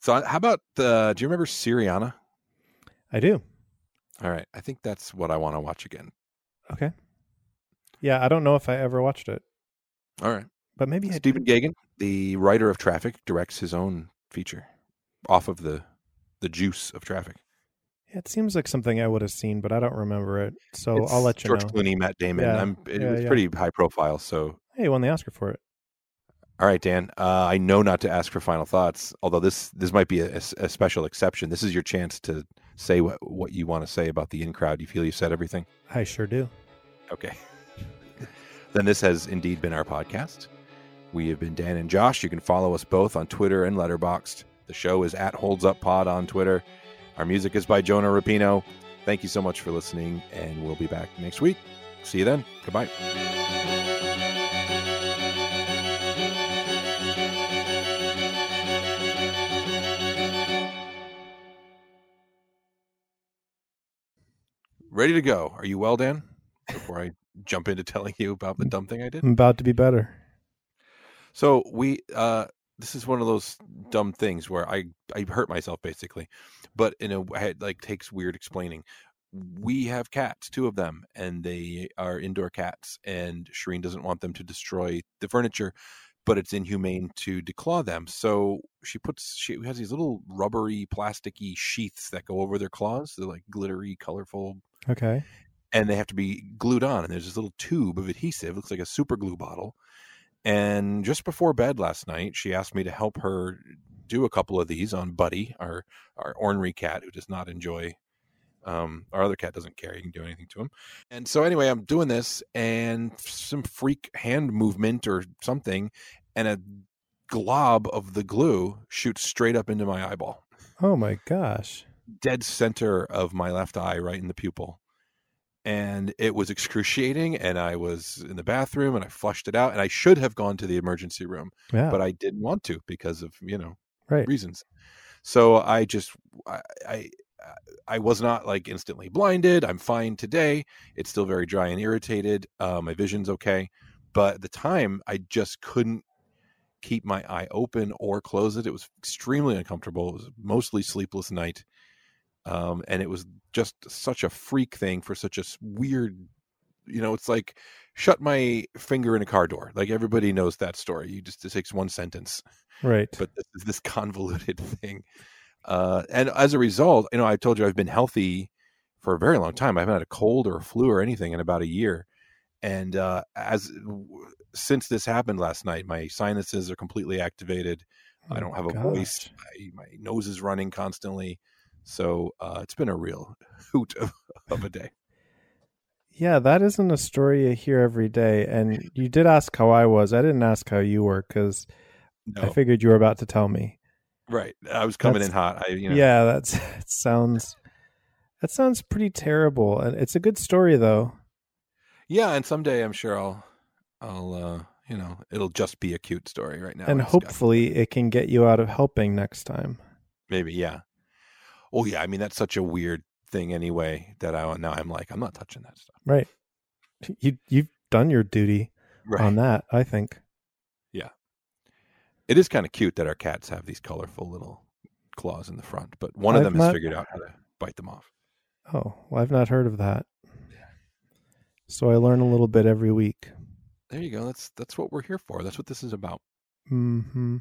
A: so how about the? Do you remember Syriana?
B: I do.
A: All right, I think that's what I want to watch again.
B: Okay. Yeah, I don't know if I ever watched it,
A: All right,
B: but maybe I
A: Stephen
B: did.
A: Gaghan, the writer of Traffic, directs his own feature off of the the juice of Traffic.
B: Yeah, It seems like something I would have seen, but I don't remember it. So
A: It's
B: I'll let you
A: George
B: know.
A: Clooney, Matt Damon.
B: Yeah,
A: I'm, it
B: yeah,
A: was
B: yeah.
A: pretty high profile. So
B: Hey, won the Oscar for it.
A: All right, Dan. Uh, I know not to ask for final thoughts, although this this might be a, a special exception. This is your chance to say what what you want to say about the in crowd. You feel you said everything.
B: I sure do.
A: Okay. then this has indeed been our podcast. We have been Dan and Josh. You can follow us both on Twitter and Letterboxd. The show is at Holds Up Pod on Twitter. Our music is by Jonah Rapino. Thank you so much for listening, and we'll be back next week. See you then. Goodbye. Ready to go. Are you well, Dan? Before I jump into telling you about the dumb thing I did.
B: I'm about to be better.
A: So we uh this is one of those dumb things where I I hurt myself basically. But in a way it like takes weird explaining. We have cats, two of them, and they are indoor cats and Shireen doesn't want them to destroy the furniture, but it's inhumane to declaw them. So she puts she has these little rubbery plasticky sheaths that go over their claws. They're like glittery, colorful
B: Okay.
A: and they have to be glued on. And there's this little tube of adhesive, looks like a super glue bottle. And just before bed last night, she asked me to help her do a couple of these on Buddy, our our ornery cat who does not enjoy. Um, our other cat doesn't care; you can do anything to him. And so, anyway, I'm doing this, and some freak hand movement or something, and a glob of the glue shoots straight up into my eyeball.
B: Oh my gosh!
A: Dead center of my left eye, right in the pupil. And it was excruciating and i was in the bathroom and i flushed it out and i should have gone to the emergency room
B: Yeah.
A: but i didn't want to because of you know
B: right.
A: reasons. So i just I, I i was not like instantly blinded. I'm fine today. It's still very dry and irritated. Uh, my vision's okay. But at the time i just couldn't keep my eye open or close it. It was extremely uncomfortable. It was mostly sleepless night um, and it was just such a freak thing for such a weird you know it's like shut my finger in a car door. Like everybody knows that story. You just it takes one sentence.
B: Right.
A: but this is this convoluted thing. Uh, and as a result you know i told you i've been healthy for a very long time. I haven't had a cold or a flu or anything in about a year. And uh, as since this happened last night my sinuses are completely activated. I
B: Oh
A: don't have a voice. I, my nose is running constantly so uh, it's been a real hoot of, of a day
B: Yeah, that isn't a story you hear every day. And you did ask how I was. I didn't ask how you were because I figured you were about to tell me.
A: right i was coming
B: That's-
A: in hot i you know
B: Yeah, that's it sounds that sounds pretty terrible. And it's a good story though.
A: yeah and someday i'm sure i'll i'll uh you know it'll just be a cute story right now
B: and
A: I just got-
B: hopefully it can get you out of helping next time.
A: maybe yeah oh yeah i mean that's such a weird thing anyway that i now i'm like i'm not touching that stuff
B: Right. You you've done your duty
A: right
B: on that, I think. Yeah.
A: It is kind of cute that our cats have these colorful little claws in the front but one of
B: I've
A: them has figured out how to bite them off
B: Oh, well, I've not heard of that. So I learn a little bit every week.
A: there you go that's that's what we're here for that's what this is about
B: hmm